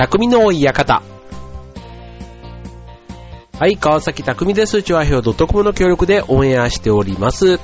匠の館。はい、川崎匠です。チュアヒョウ .com の協力でオンエアしております。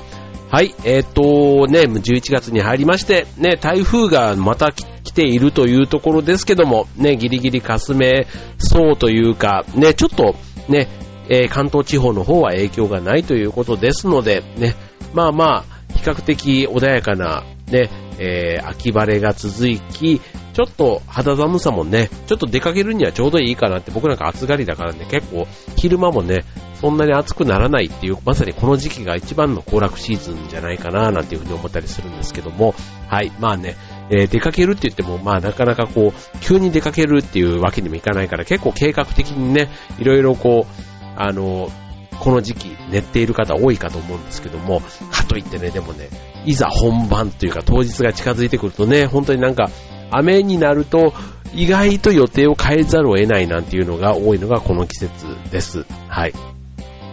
はい、えっ、と、ね、11月に入りまして、ね、台風がまた来ているというところですけども、ね、ギリギリかすめそうというか、ね、ちょっと、ね、えー関東地方の方は影響がないということですので、ね、まあまあ、比較的穏やかな、ね、えー秋晴れが続き、ちょっと肌寒さもね、ちょっと出かけるにはちょうどいいかなって、僕なんか暑がりだからね、結構昼間もね、そんなに暑くならないっていう、まさにこの時期が一番の行楽シーズンじゃないかななんていうふうに思ったりするんですけども、はい、まあね、えー出かけるって言っても、まあなかなかこう、急に出かけるっていうわけにもいかないから、結構計画的にね、いろいろこう、あの、この時期寝ている方多いかと思うんですけども、かといってね、でもね、いざ本番というか当日が近づいてくるとね、本当になんか雨になると意外と予定を変えざるを得ないなんていうのが多いのがこの季節です。はい。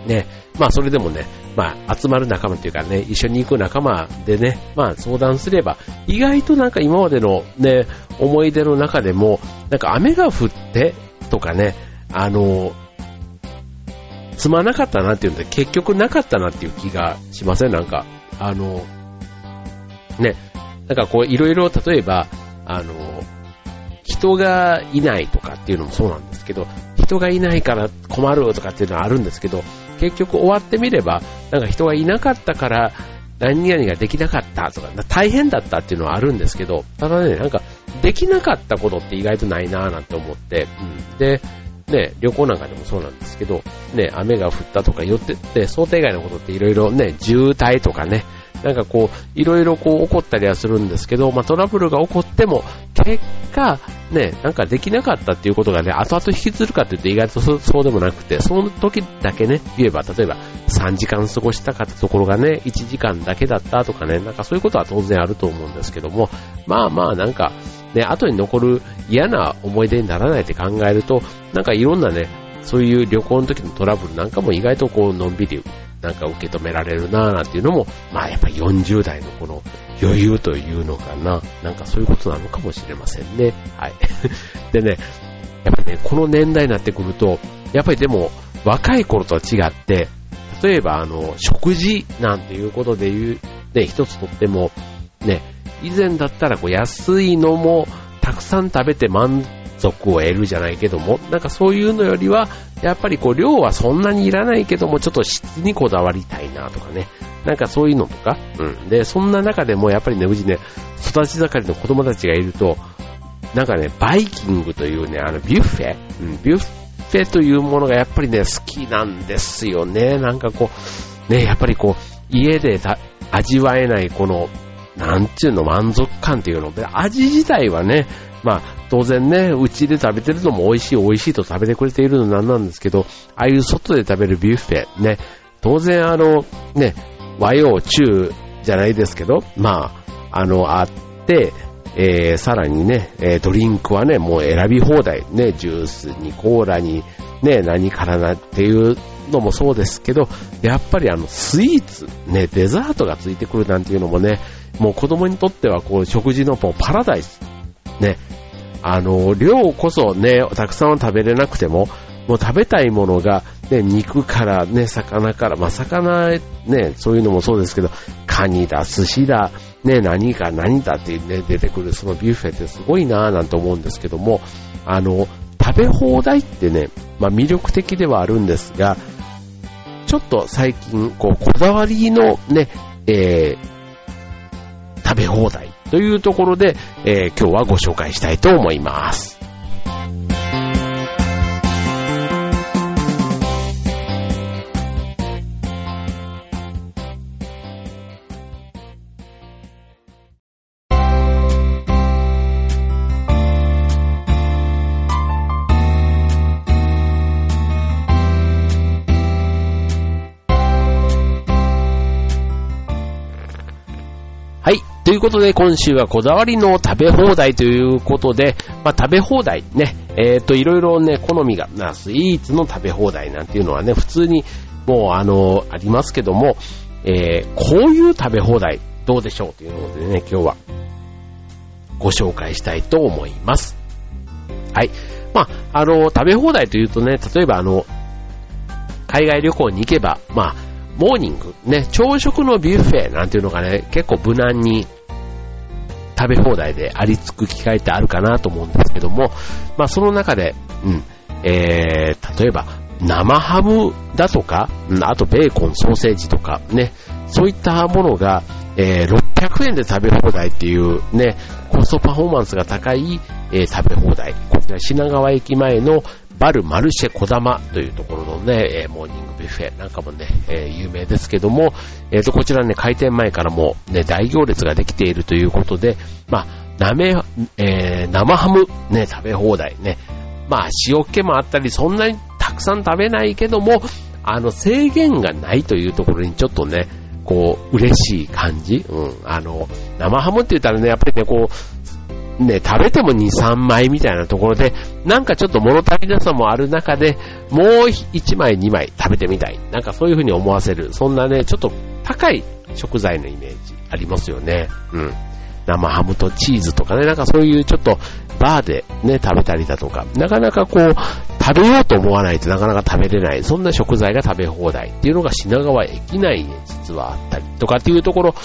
ね、まあそれでもね、まあ集まる仲間というかね、一緒に行く仲間でね、まあ相談すれば、意外となんか今までのね、思い出の中でも、なんか雨が降ってとかね、あの、積まなかったなっていうんで、結局なかったなっていう気がしません？なんか、あの、ね、なんかこういろいろ例えば、あの、人がいないとかっていうのもそうなんですけど、人がいないから困るとかっていうのはあるんですけど、結局終わってみれば、なんか人がいなかったから何々ができなかったとか、大変だったっていうのはあるんですけど、ただね、なんかできなかったことって意外とないなぁなんて思って、うん、で、ね、旅行なんかでもそうなんですけど、ね、雨が降ったとか寄ってって、想定外のことっていろいろね、渋滞とかね、なんかこう、いろいろこう起こったりはするんですけど、まあトラブルが起こっても、結果、ね、なんかできなかったっていうことがね、後々引きずるかって言って意外とそそうでもなくて、その時だけね、言えば、例えば3時間過ごしたかったところがね、1時間だけだったとかね、なんかそういうことは当然あると思うんですけども、まあまあなんか、ね、後に残る嫌な思い出にならないって考えると、なんかいろんなね、そういう旅行の時のトラブルなんかも意外とこう、のんびり、なんか受け止められるなぁなんていうのも、まあやっぱ40代のこの余裕というのかな。なんかそういうことなのかもしれませんね。はい。でね、やっぱね、この年代になってくると、やっぱりでも若い頃とは違って、例えばあの、食事なんていうことで言う、ね、一つとっても、ね、以前だったらこう安いのもたくさん食べて満足を得るじゃないけども、なんかそういうのよりは、やっぱりこう量はそんなにいらないけども、ちょっと質にこだわりたいなとかね。なんかそういうのとか、うん。で、そんな中でもやっぱりね、うちね、育ち盛りの子供たちがいると、なんかね、バイキングというね、あの、ビュッフェ、うん、ビュッフェというものがやっぱりね、好きなんですよね。なんかこう、ね、やっぱりこう、家で味わえないこの、なんちゅうの満足感っていうの、味自体はね、まあ、当然ね、うちで食べてるのも美味しい美味しいと食べてくれているのなんなんですけど、ああいう外で食べるビュッフェ、ね、当然あの、ね、和洋中じゃないですけど、まあ、あの、あって、えー、さらにね、えードリンクはね、もう選び放題、ね、ジュースにコーラに、ね、何からなっていうのもそうですけど、やっぱりあの、スイーツ、ね、デザートがついてくるなんていうのもね、もう子供にとってはこう、食事のもうパラダイス、ね、あの、量こそね、たくさんは食べれなくても、もう食べたいものが、ね、肉からね、魚から、まあ、魚、ね、そういうのもそうですけど、カニだ、寿司だ、ね、何か何だって、ね、出てくるそのビュッフェってすごいなぁなんて思うんですけども、あの、食べ放題ってね、まあ、魅力的ではあるんですが、ちょっと最近、こう、こだわりのね、えー、食べ放題。というところで、えー今日はご紹介したいと思います。ということで、今週はこだわりの食べ放題ということで、まあ、食べ放題ね、えっ、と、いろいろね、好みが、な、スイーツの食べ放題なんていうのはね、普通に、もう、あの、ありますけども、えーこういう食べ放題、どうでしょうということでね、今日は、ご紹介したいと思います。はい。まあ、あの、食べ放題というとね、例えばあの、海外旅行に行けば、まあ、モーニング、ね、朝食のビュッフェなんていうのがね、結構無難に食べ放題でありつく機会ってあるかなと思うんですけども、まあその中で、うん、えー、例えば生ハムだとか、あとベーコン、ソーセージとかね、そういったものが、えー、600円で食べ放題っていうね、コストパフォーマンスが高い、えー、食べ放題。こちら品川駅前のバルマルシェ小玉というところのね、えー、モーニングビュッフェなんかもね、え、有名ですけども、えー、と、こちらね、開店前からもね、大行列ができているということで、まあ、生、え、生ハムね、食べ放題ね。まあ、塩気もあったり、そんなにたくさん食べないけども、あの、制限がないというところにちょっとね、こう、嬉しい感じ。うん。あの、生ハムって言ったらね、やっぱりね、こう、ね、食べても2、3枚みたいなところで、なんかちょっと物足りなさもある中で、もう1枚、2枚食べてみたい。なんかそういう風に思わせる。そんなね、ちょっと高い食材のイメージありますよね。うん。生ハムとチーズとかね、なんかそういうちょっとバーでね、食べたりだとか、なかなかこう、食べようと思わないとなかなか食べれない、そんな食材が食べ放題っていうのが品川駅内に実はあったりとかっていうところ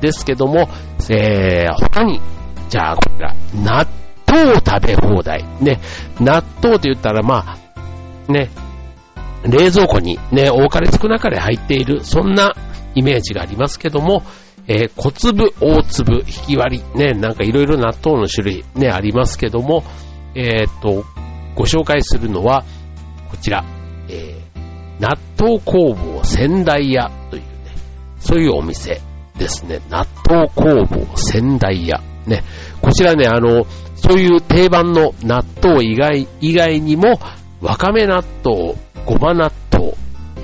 ですけども、えー、他に、じゃあこちら、納豆食べ放題。ね、納豆って言ったらまあ、ね、冷蔵庫にね、多かれ少なかれ入っている、そんなイメージがありますけども、えー、小粒、大粒、引き割り、ね、なんかいろいろ納豆の種類ね、ありますけども、えっ、と、ご紹介するのは、こちら、えー、納豆工房仙台屋というね、そういうお店ですね。納豆工房仙台屋。ね、こちらね、あの、そういう定番の納豆以外、以外にも、わかめ納豆、ごま納豆、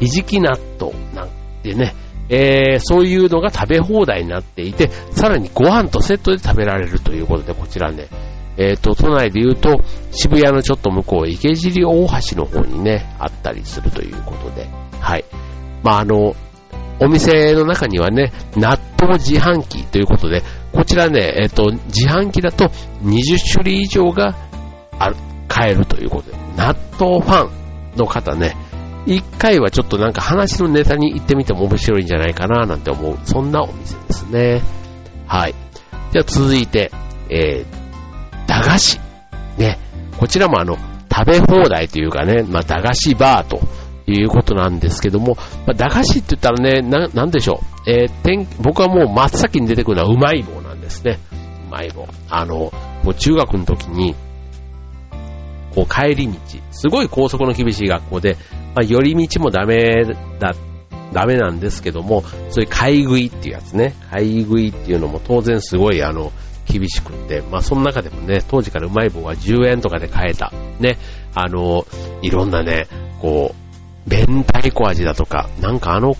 ひじき納豆なんてね、えー、そういうのが食べ放題になっていて、さらにご飯とセットで食べられるということで、こちらね、え、ー、と、都内で言うと、渋谷のちょっと向こう、池尻大橋の方にね、あったりするということで、はい。まあ、あの、お店の中にはね、納豆自販機ということで、こちらね、え、ー、と、自販機だと20種類以上がある買えるということで、納豆ファンの方ね、一回はちょっとなんか話のネタに行ってみても面白いんじゃないかななんて思う、そんなお店ですね。はい。じゃあ続いて、えー、駄菓子。ね。こちらもあの、食べ放題というかね、まあ、駄菓子バーということなんですけども、まあ、駄菓子って言ったらね、な、なんでしょう。えー、僕はもう真っ先に出てくるのはうまい棒なんですね。うまい棒。あの、もう中学の時に、こう帰り道、すごい高速の厳しい学校で、まあ、寄り道もダメだ、ダメなんですけども、そういう買い食いっていうやつね、買い食いっていうのも当然すごいあの、厳しくって、まあその中でもね、当時からうまい棒は10円とかで買えた。ね、あの、いろんなね、こう、明太子味だとか、なんかあの、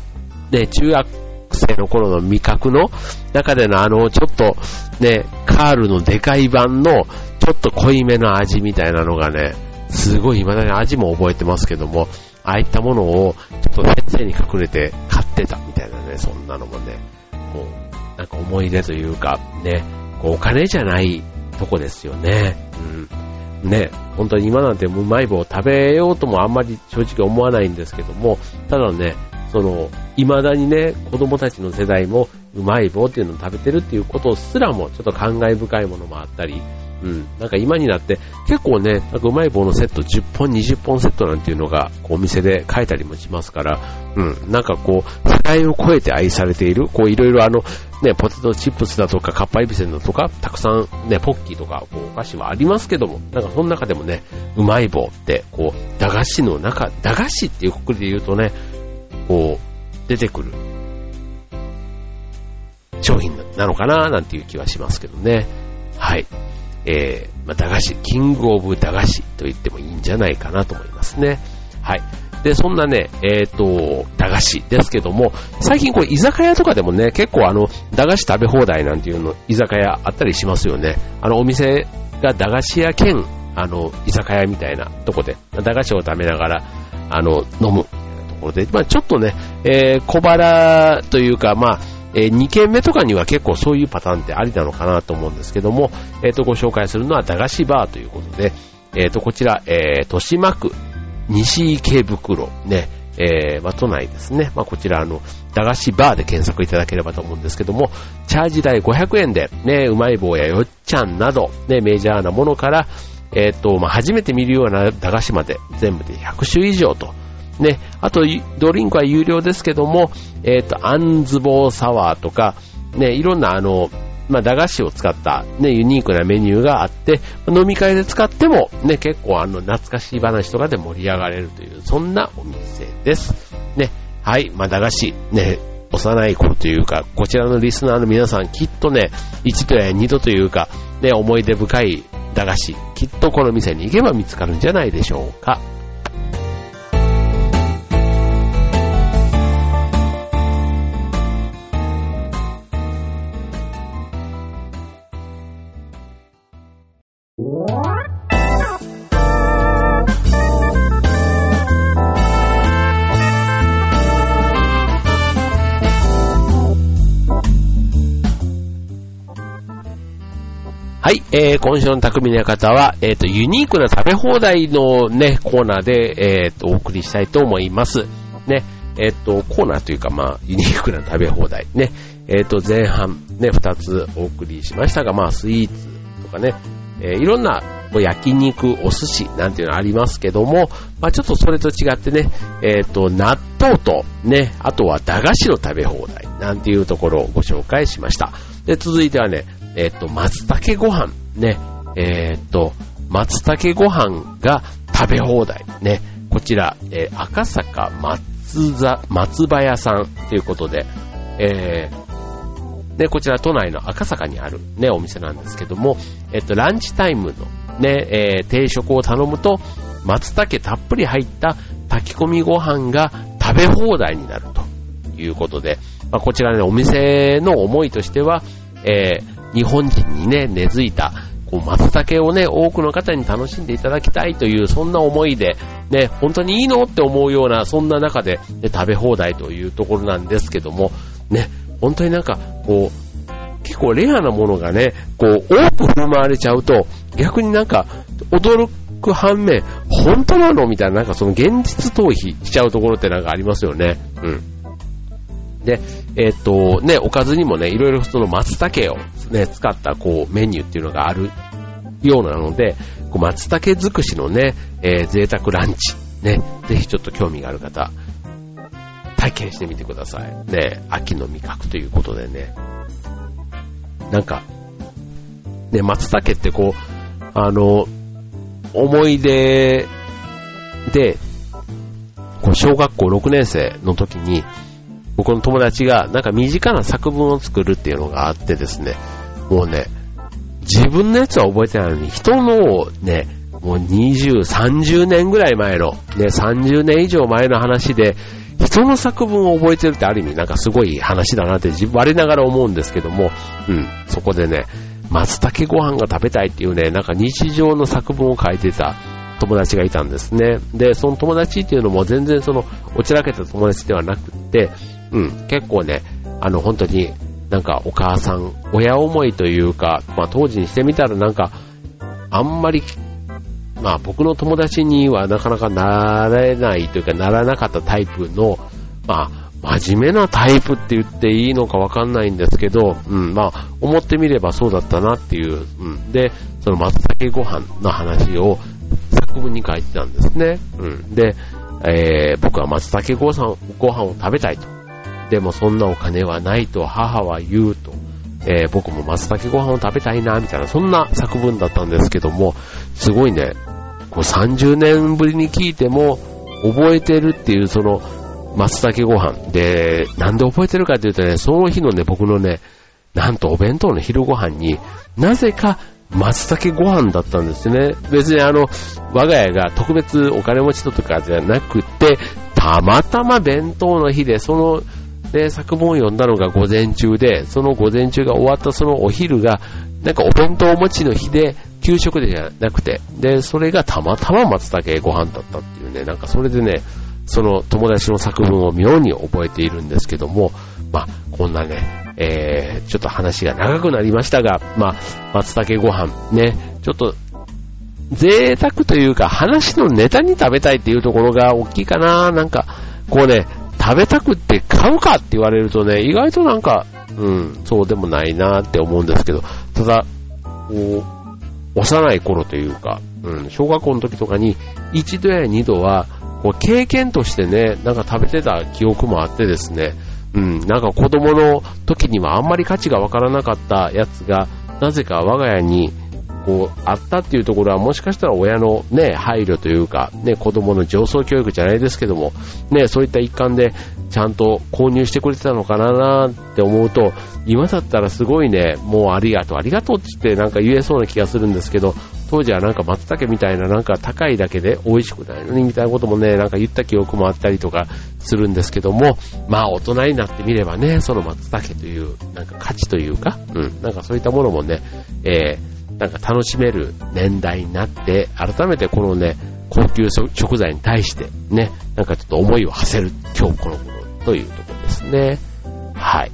ね、中学生の頃の味覚の中でのあの、ちょっとね、カールのでかい版の、ちょっと濃いめの味みたいなのがね、すごい未だに味も覚えてますけども、ああいったものをちょっと先生に隠れて買ってたみたいなね、そんなのもね、もう、なんか思い出というか、ね、お金じゃないとこですよね。うん。ね、本当に今なんてうまい棒を食べようともあんまり正直思わないんですけども、ただね、その、未だにね、子供たちの世代もうまい棒っていうのを食べてるっていうことすらもちょっと感慨深いものもあったり、うん。なんか今になって結構ね、なんかうまい棒のセット10本、20本セットなんていうのがこうお店で買えたりもしますから、うん。なんかこう、世代を超えて愛されている、こういろいろあの、ね、ポテトチップスだとかカッパエビセンだとか、たくさんね、ポッキーとかこうお菓子はありますけども、なんかその中でもね、うまい棒って、こう、駄菓子の中、駄菓子っていうくくりで言うとね、こう、出てくる商品なのかななんていう気はしますけどね。はい。えー、まあ、駄菓子、キングオブ駄菓子と言ってもいいんじゃないかなと思いますね。はい。で、そんなね、えっ、ー、と、駄菓子ですけども、最近こう、居酒屋とかでもね、結構あの、駄菓子食べ放題なんていうの、居酒屋あったりしますよね。あの、お店が駄菓子屋兼、あの、居酒屋みたいなとこで、駄菓子を食べながら、あの、飲むところで、まあちょっとね、えー、小腹というか、まあ、え、2軒目とかには結構そういうパターンってありなのかなと思うんですけども、えっ、と、ご紹介するのは駄菓子バーということで、えっ、と、こちら、え、豊島区西池袋、ね、えー、まあ、都内ですね。まあ、こちら、あの、駄菓子バーで検索いただければと思うんですけども、チャージ代500円で、ね、うまい棒やよっちゃんなど、ね、メジャーなものから、えっ、ー、と、まあ、初めて見るような駄菓子まで、全部で100種以上と、ね、あと、ドリンクは有料ですけども、えっ、ー、と、あんずぼうサワーとか、ね、いろんなあの、まあ、駄菓子を使った、ね、ユニークなメニューがあって、飲み会で使っても、ね、結構あの、懐かしい話とかで盛り上がれるという、そんなお店です。ね、はい、まあ、駄菓子、ね、幼い頃というか、こちらのリスナーの皆さん、きっとね、一度や二度というか、ね、思い出深い駄菓子、きっとこの店に行けば見つかるんじゃないでしょうか。はい、えー、今週の匠の方は、えっ、ー、と、ユニークな食べ放題のね、コーナーで、えっ、ー、と、お送りしたいと思います。ね、えっ、ー、と、コーナーというか、まあ、ユニークな食べ放題。ね、えっ、と、前半、ね、二つお送りしましたが、まあ、スイーツとかね、えいろんな、焼肉、お寿司なんていうのありますけども、まあ、ちょっとそれと違ってね、えっ、と、納豆と、ね、あとは駄菓子の食べ放題なんていうところをご紹介しました。で、続いてはね、えっ、と、松茸ご飯、ね、えっ、と、松茸ご飯が食べ放題、ね、こちら、えー、赤坂松座、松葉屋さんということで、えー、ね、こちら都内の赤坂にあるね、お店なんですけども、えっ、と、ランチタイムのね、え、定食を頼むと、松茸たっぷり入った炊き込みご飯が食べ放題になるということで、まあ、こちらね、お店の思いとしては、えー、日本人にね、根付いた、こう、松茸をね、多くの方に楽しんでいただきたいという、そんな思いで、ね、本当にいいのって思うような、そんな中で、ね、食べ放題というところなんですけども、ね、本当になんか、こう、結構レアなものがね、こう、多く振る舞われちゃうと、逆になんか、驚く反面、本当なのみたいな、なんかその現実逃避しちゃうところってなんかありますよね。うん。で、えっ、と、ね、おかずにもね、いろいろその松茸をね、使ったこうメニューっていうのがあるようなので、こう松茸尽くしのね、えー、贅沢ランチ、ね、ぜひちょっと興味がある方、体験してみてください。ね、秋の味覚ということでね。なんか、ね、松茸ってこう、あの、思い出で、こう小学校6年生の時に、僕の友達がなんか身近な作文を作るっていうのがあってですね、もうね、自分のやつは覚えてないのに、人のをね、もう20、30年ぐらい前の、ね、30年以上前の話で、人の作文を覚えてるってある意味なんかすごい話だなって自分我ながら思うんですけども、うん、そこでね、松茸ご飯が食べたいっていうね、なんか日常の作文を書いてた友達がいたんですね。で、その友達っていうのも全然その、おちらけた友達ではなくって、うん、結構ね、あの、本当に、なんかお母さん、親思いというか、まあ当時にしてみたらなんか、あんまり、まあ僕の友達にはなかなかなれないというかならなかったタイプの、まあ真面目なタイプって言っていいのかわかんないんですけど、うん、まあ思ってみればそうだったなっていう、うん。で、その松茸ご飯の話を文に書いてたんですね。うん。で、えー、僕は松茸ご飯ご飯を食べたいと。でもそんなお金はないと母は言うと、えー、僕も松茸ご飯を食べたいな、みたいな、そんな作文だったんですけども、すごいね、こう30年ぶりに聞いても、覚えてるっていうその、松茸ご飯。で、なんで覚えてるかっていうとね、その日のね、僕のね、なんとお弁当の昼ご飯に、なぜか松茸ご飯だったんですね。別にあの、我が家が特別お金持ちとかじゃなくて、たまたま弁当の日で、そので、作文を読んだのが午前中で、その午前中が終わったそのお昼が、なんかお弁当持ちの日で、給食でじゃなくて、で、それがたまたま松茸ご飯だったっていうね、なんかそれでね、その友達の作文を妙に覚えているんですけども、まあ、こんなね、えー、ちょっと話が長くなりましたが、まあ、松茸ご飯ね、ちょっと、贅沢というか話のネタに食べたいっていうところが大きいかな。なんか、こうね、食べたくって買うかって言われるとね、意外となんか、うん、そうでもないなって思うんですけど、ただ、こう、幼い頃というか、うん、小学校の時とかに一度や二度は、こう経験としてね、なんか食べてた記憶もあってですね、うん、なんか子供の時にはあんまり価値がわからなかったやつが、なぜか我が家にこう、あったっていうところはもしかしたら親のね、配慮というか、ね、子供の上層教育じゃないですけども、ね、そういった一環でちゃんと購入してくれてたのかなって思うと、今だったらすごいね、もうありがとう、ありがとうって言ってなんか言えそうな気がするんですけど、当時はなんか松茸みたいななんか高いだけで美味しくないのにみたいなこともね、なんか言った記憶もあったりとかするんですけども、まあ大人になってみればね、その松茸というなんか価値というか、うん、なんかそういったものもね、えーなんか楽しめる年代になって、改めてこのね、高級食材に対してね、なんかちょっと思いを馳せる今日この頃というところですね。はい。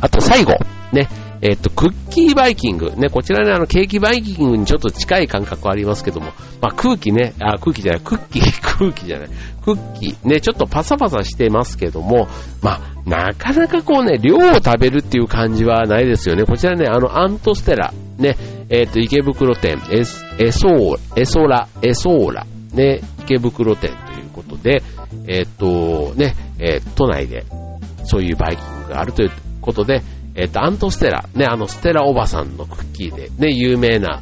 あと最後、ね、えっ、と、クッキーバイキング。ね、こちらね、あの、ケーキバイキングにちょっと近い感覚はありますけども、まあ、空気ね、あ、空気じゃない、クッキー、空気じゃない、クッキー、ね、ちょっとパサパサしてますけども、まあ、なかなかこうね、量を食べるっていう感じはないですよね。こちらね、あの、アントステラ、ね、えっ、ー、と、池袋店、エス、エソー、エソラ、エソーラ、ね、池袋店ということで、えっ、ー、と、ね、えー、都内でそういうバイキングがあるということで、えっ、と、アントステラ、ね、あの、ステラおばさんのクッキーで、ね、有名な、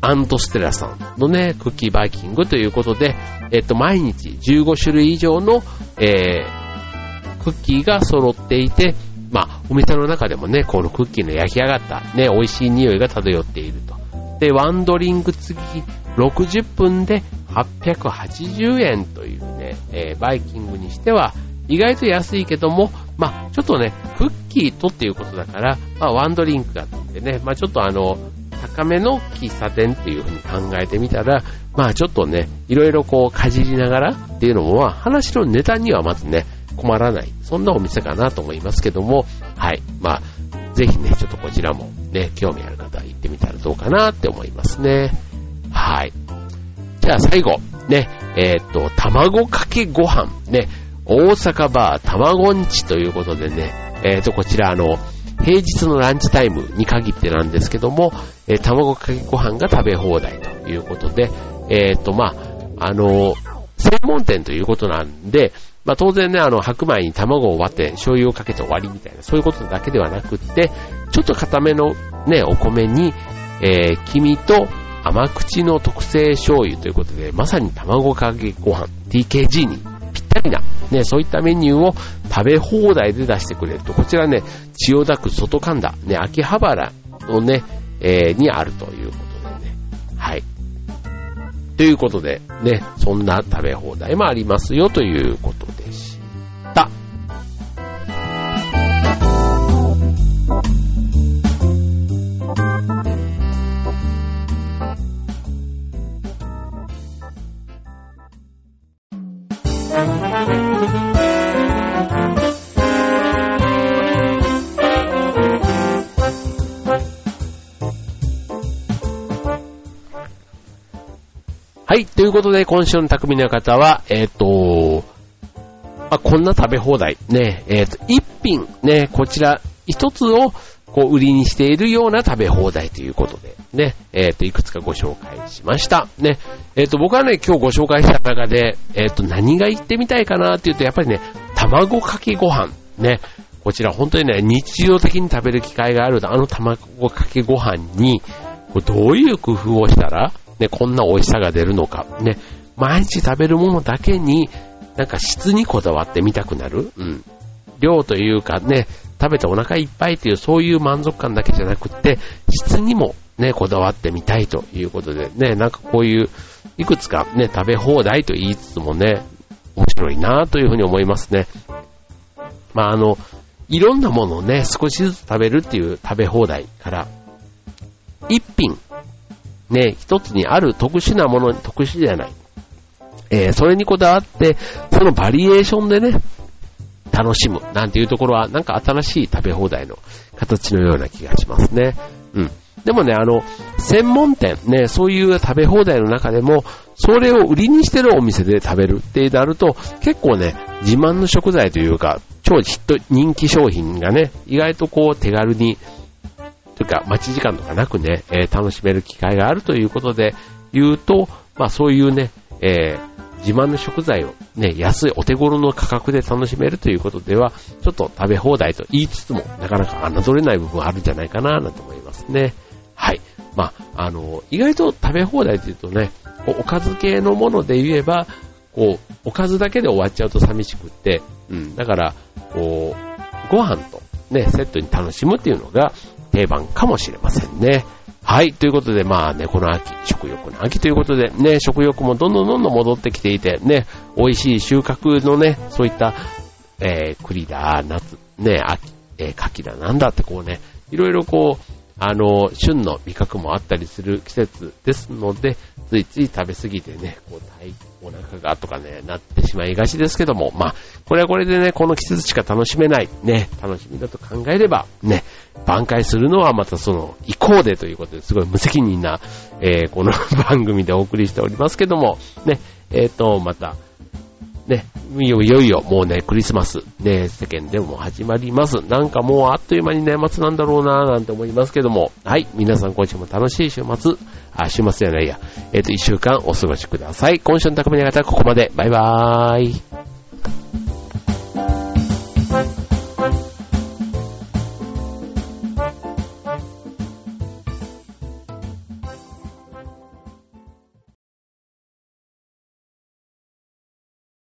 アントステラさんのね、クッキーバイキングということで、えっと、毎日15種類以上の、えー、クッキーが揃っていて、まあ、お店の中でもね、このクッキーの焼き上がったね、美味しい匂いが漂っていると。で、ワンドリンク付き60分で880円というね、えー、バイキングにしては意外と安いけども、まあ、ちょっとね、クッキーとっていうことだから、まあ、ワンドリンクがあってね、まあ、ちょっとあの、高めの喫茶店っていうふうに考えてみたら、まあちょっとね、いろいろこうかじりながらっていうのも、まあ話のネタにはまずね、困らない。そんなお店かなと思いますけども、はい。まあ、ぜひね、ちょっとこちらもね、興味ある方は行ってみたらどうかなって思いますね。はい。じゃあ最後、ね、えー、っと、卵かけご飯、ね、大阪バー卵んちということでね、えー、っと、こちらあの、平日のランチタイムに限ってなんですけども、えー、卵かけご飯が食べ放題ということで、えっと、まあ、あの、専門店ということなんで、まあ、当然ね、あの、白米に卵を割って醤油をかけて終わりみたいな、そういうことだけではなくって、ちょっと固めのね、お米に、えー、黄身と甘口の特製醤油ということで、まさに卵かけご飯、TKG にぴったりな、ね、そういったメニューを食べ放題で出してくれると、こちらね、千代田区外神田、ね、秋葉原のね、えー、にあるということでね、はい。ということで、ね、そんな食べ放題もありますよということでした。はい。ということで、今週の匠の方は、えっ、ー、と、まあ、こんな食べ放題。ね、えっ、ー、と、一品、ね、こちら、一つを、こう、売りにしているような食べ放題ということで、ね、えっ、ー、と、いくつかご紹介しました。ね、えっ、と、僕はね、今日ご紹介した中で、えっ、と、何が言ってみたいかなっていうと、やっぱりね、卵かけご飯。ね、こちら本当にね、日常的に食べる機会があるあの卵かけご飯に、どういう工夫をしたら、ね、こんな美味しさが出るのか、ね、毎日食べるものだけに、なんか質にこだわってみたくなる、うん。量というかね、食べてお腹いっぱいというそういう満足感だけじゃなくって、質にもね、こだわってみたいということでね、なんかこういう、いくつかね、食べ放題と言いつつもね、面白いなというふうに思いますね。まああの、いろんなものをね、少しずつ食べるっていう食べ放題から、一品ね、一つにある特殊なものに特殊じゃない。えー、それにこだわって、そのバリエーションでね、楽しむなんていうところは、なんか新しい食べ放題の形のような気がしますね。うん。でもね、あの、専門店、ね、そういう食べ放題の中でも、それを売りにしてるお店で食べるってなると、結構ね、自慢の食材というか、超、人気商品がね、意外とこう手軽に、というか待ち時間とかなくね、えー、楽しめる機会があるということで言うと、まあそういうね、えー、自慢の食材をね、安いお手頃の価格で楽しめるということでは、ちょっと食べ放題と言いつつも、なかなか侮れない部分あるんじゃないかな、なんて思いますね。はい。まあ、あの、意外と食べ放題って言うとね、おかず系のもので言えば、こう、おかずだけで終わっちゃうと寂しくって、うん、だから、こう、ご飯とね、セットに楽しむっていうのが定番かもしれませんね。はい。ということで、まあね、この秋、食欲の秋ということで、ね、食欲もどんどんどんどん戻ってきていて、ね、美味しい収穫のね、そういった、えー、栗だ、夏、ね、秋、えー、柿だ、なんだってこうね、いろいろこう、あの、旬の味覚もあったりする季節ですので、ついつい食べ過ぎてね、こう、お腹がとかね、なってしまいがちですけども、まあ、これはこれでね、この季節しか楽しめない、ね、楽しみだと考えれば、ね、挽回するのはまたその、移行でということですごい無責任な、えー、この 番組でお送りしておりますけども、ね、えっ、ー、と、また、ね、いよいよもうね、クリスマス、ね、世間でも始まります。なんかもうあっという間に年末なんだろうなぁなんて思いますけども、はい、皆さん今週も楽しい週末、あ、週末じゃないや、えっ、ー、と、一週間お過ごしください。今週の匠の方はここまで。バイバーイ。